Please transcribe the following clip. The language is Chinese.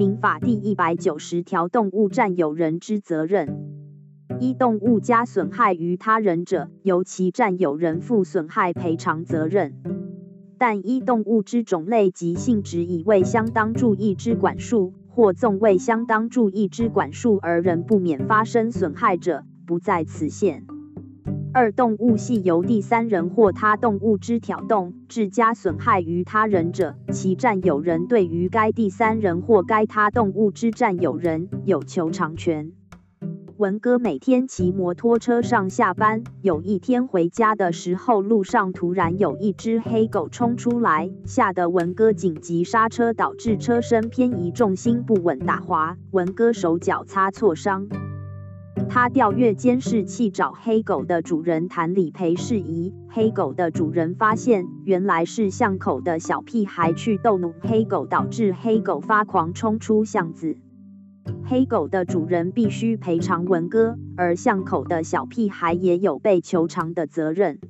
民法第一百九十条，动物占有人之责任。一、动物加损害于他人者，由其占有人负损害赔偿责任。但一动物之种类及性质已未相当注意之管束，或纵未相当注意之管束而仍不免发生损害者，不在此限。二、动物系由第三人或他动物之挑动，致加损害于他人者，其占有人对于该第三人或该他动物之占有人有求偿权。文哥每天骑摩托车上下班，有一天回家的时候，路上突然有一只黑狗冲出来，吓得文哥紧急刹车，导致车身偏移，重心不稳打滑，文哥手脚擦挫伤。他调阅监视器找黑狗的主人谈理赔事宜，黑狗的主人发现原来是巷口的小屁孩去逗弄黑狗，导致黑狗发狂冲出巷子。黑狗的主人必须赔偿文哥，而巷口的小屁孩也有被求偿的责任。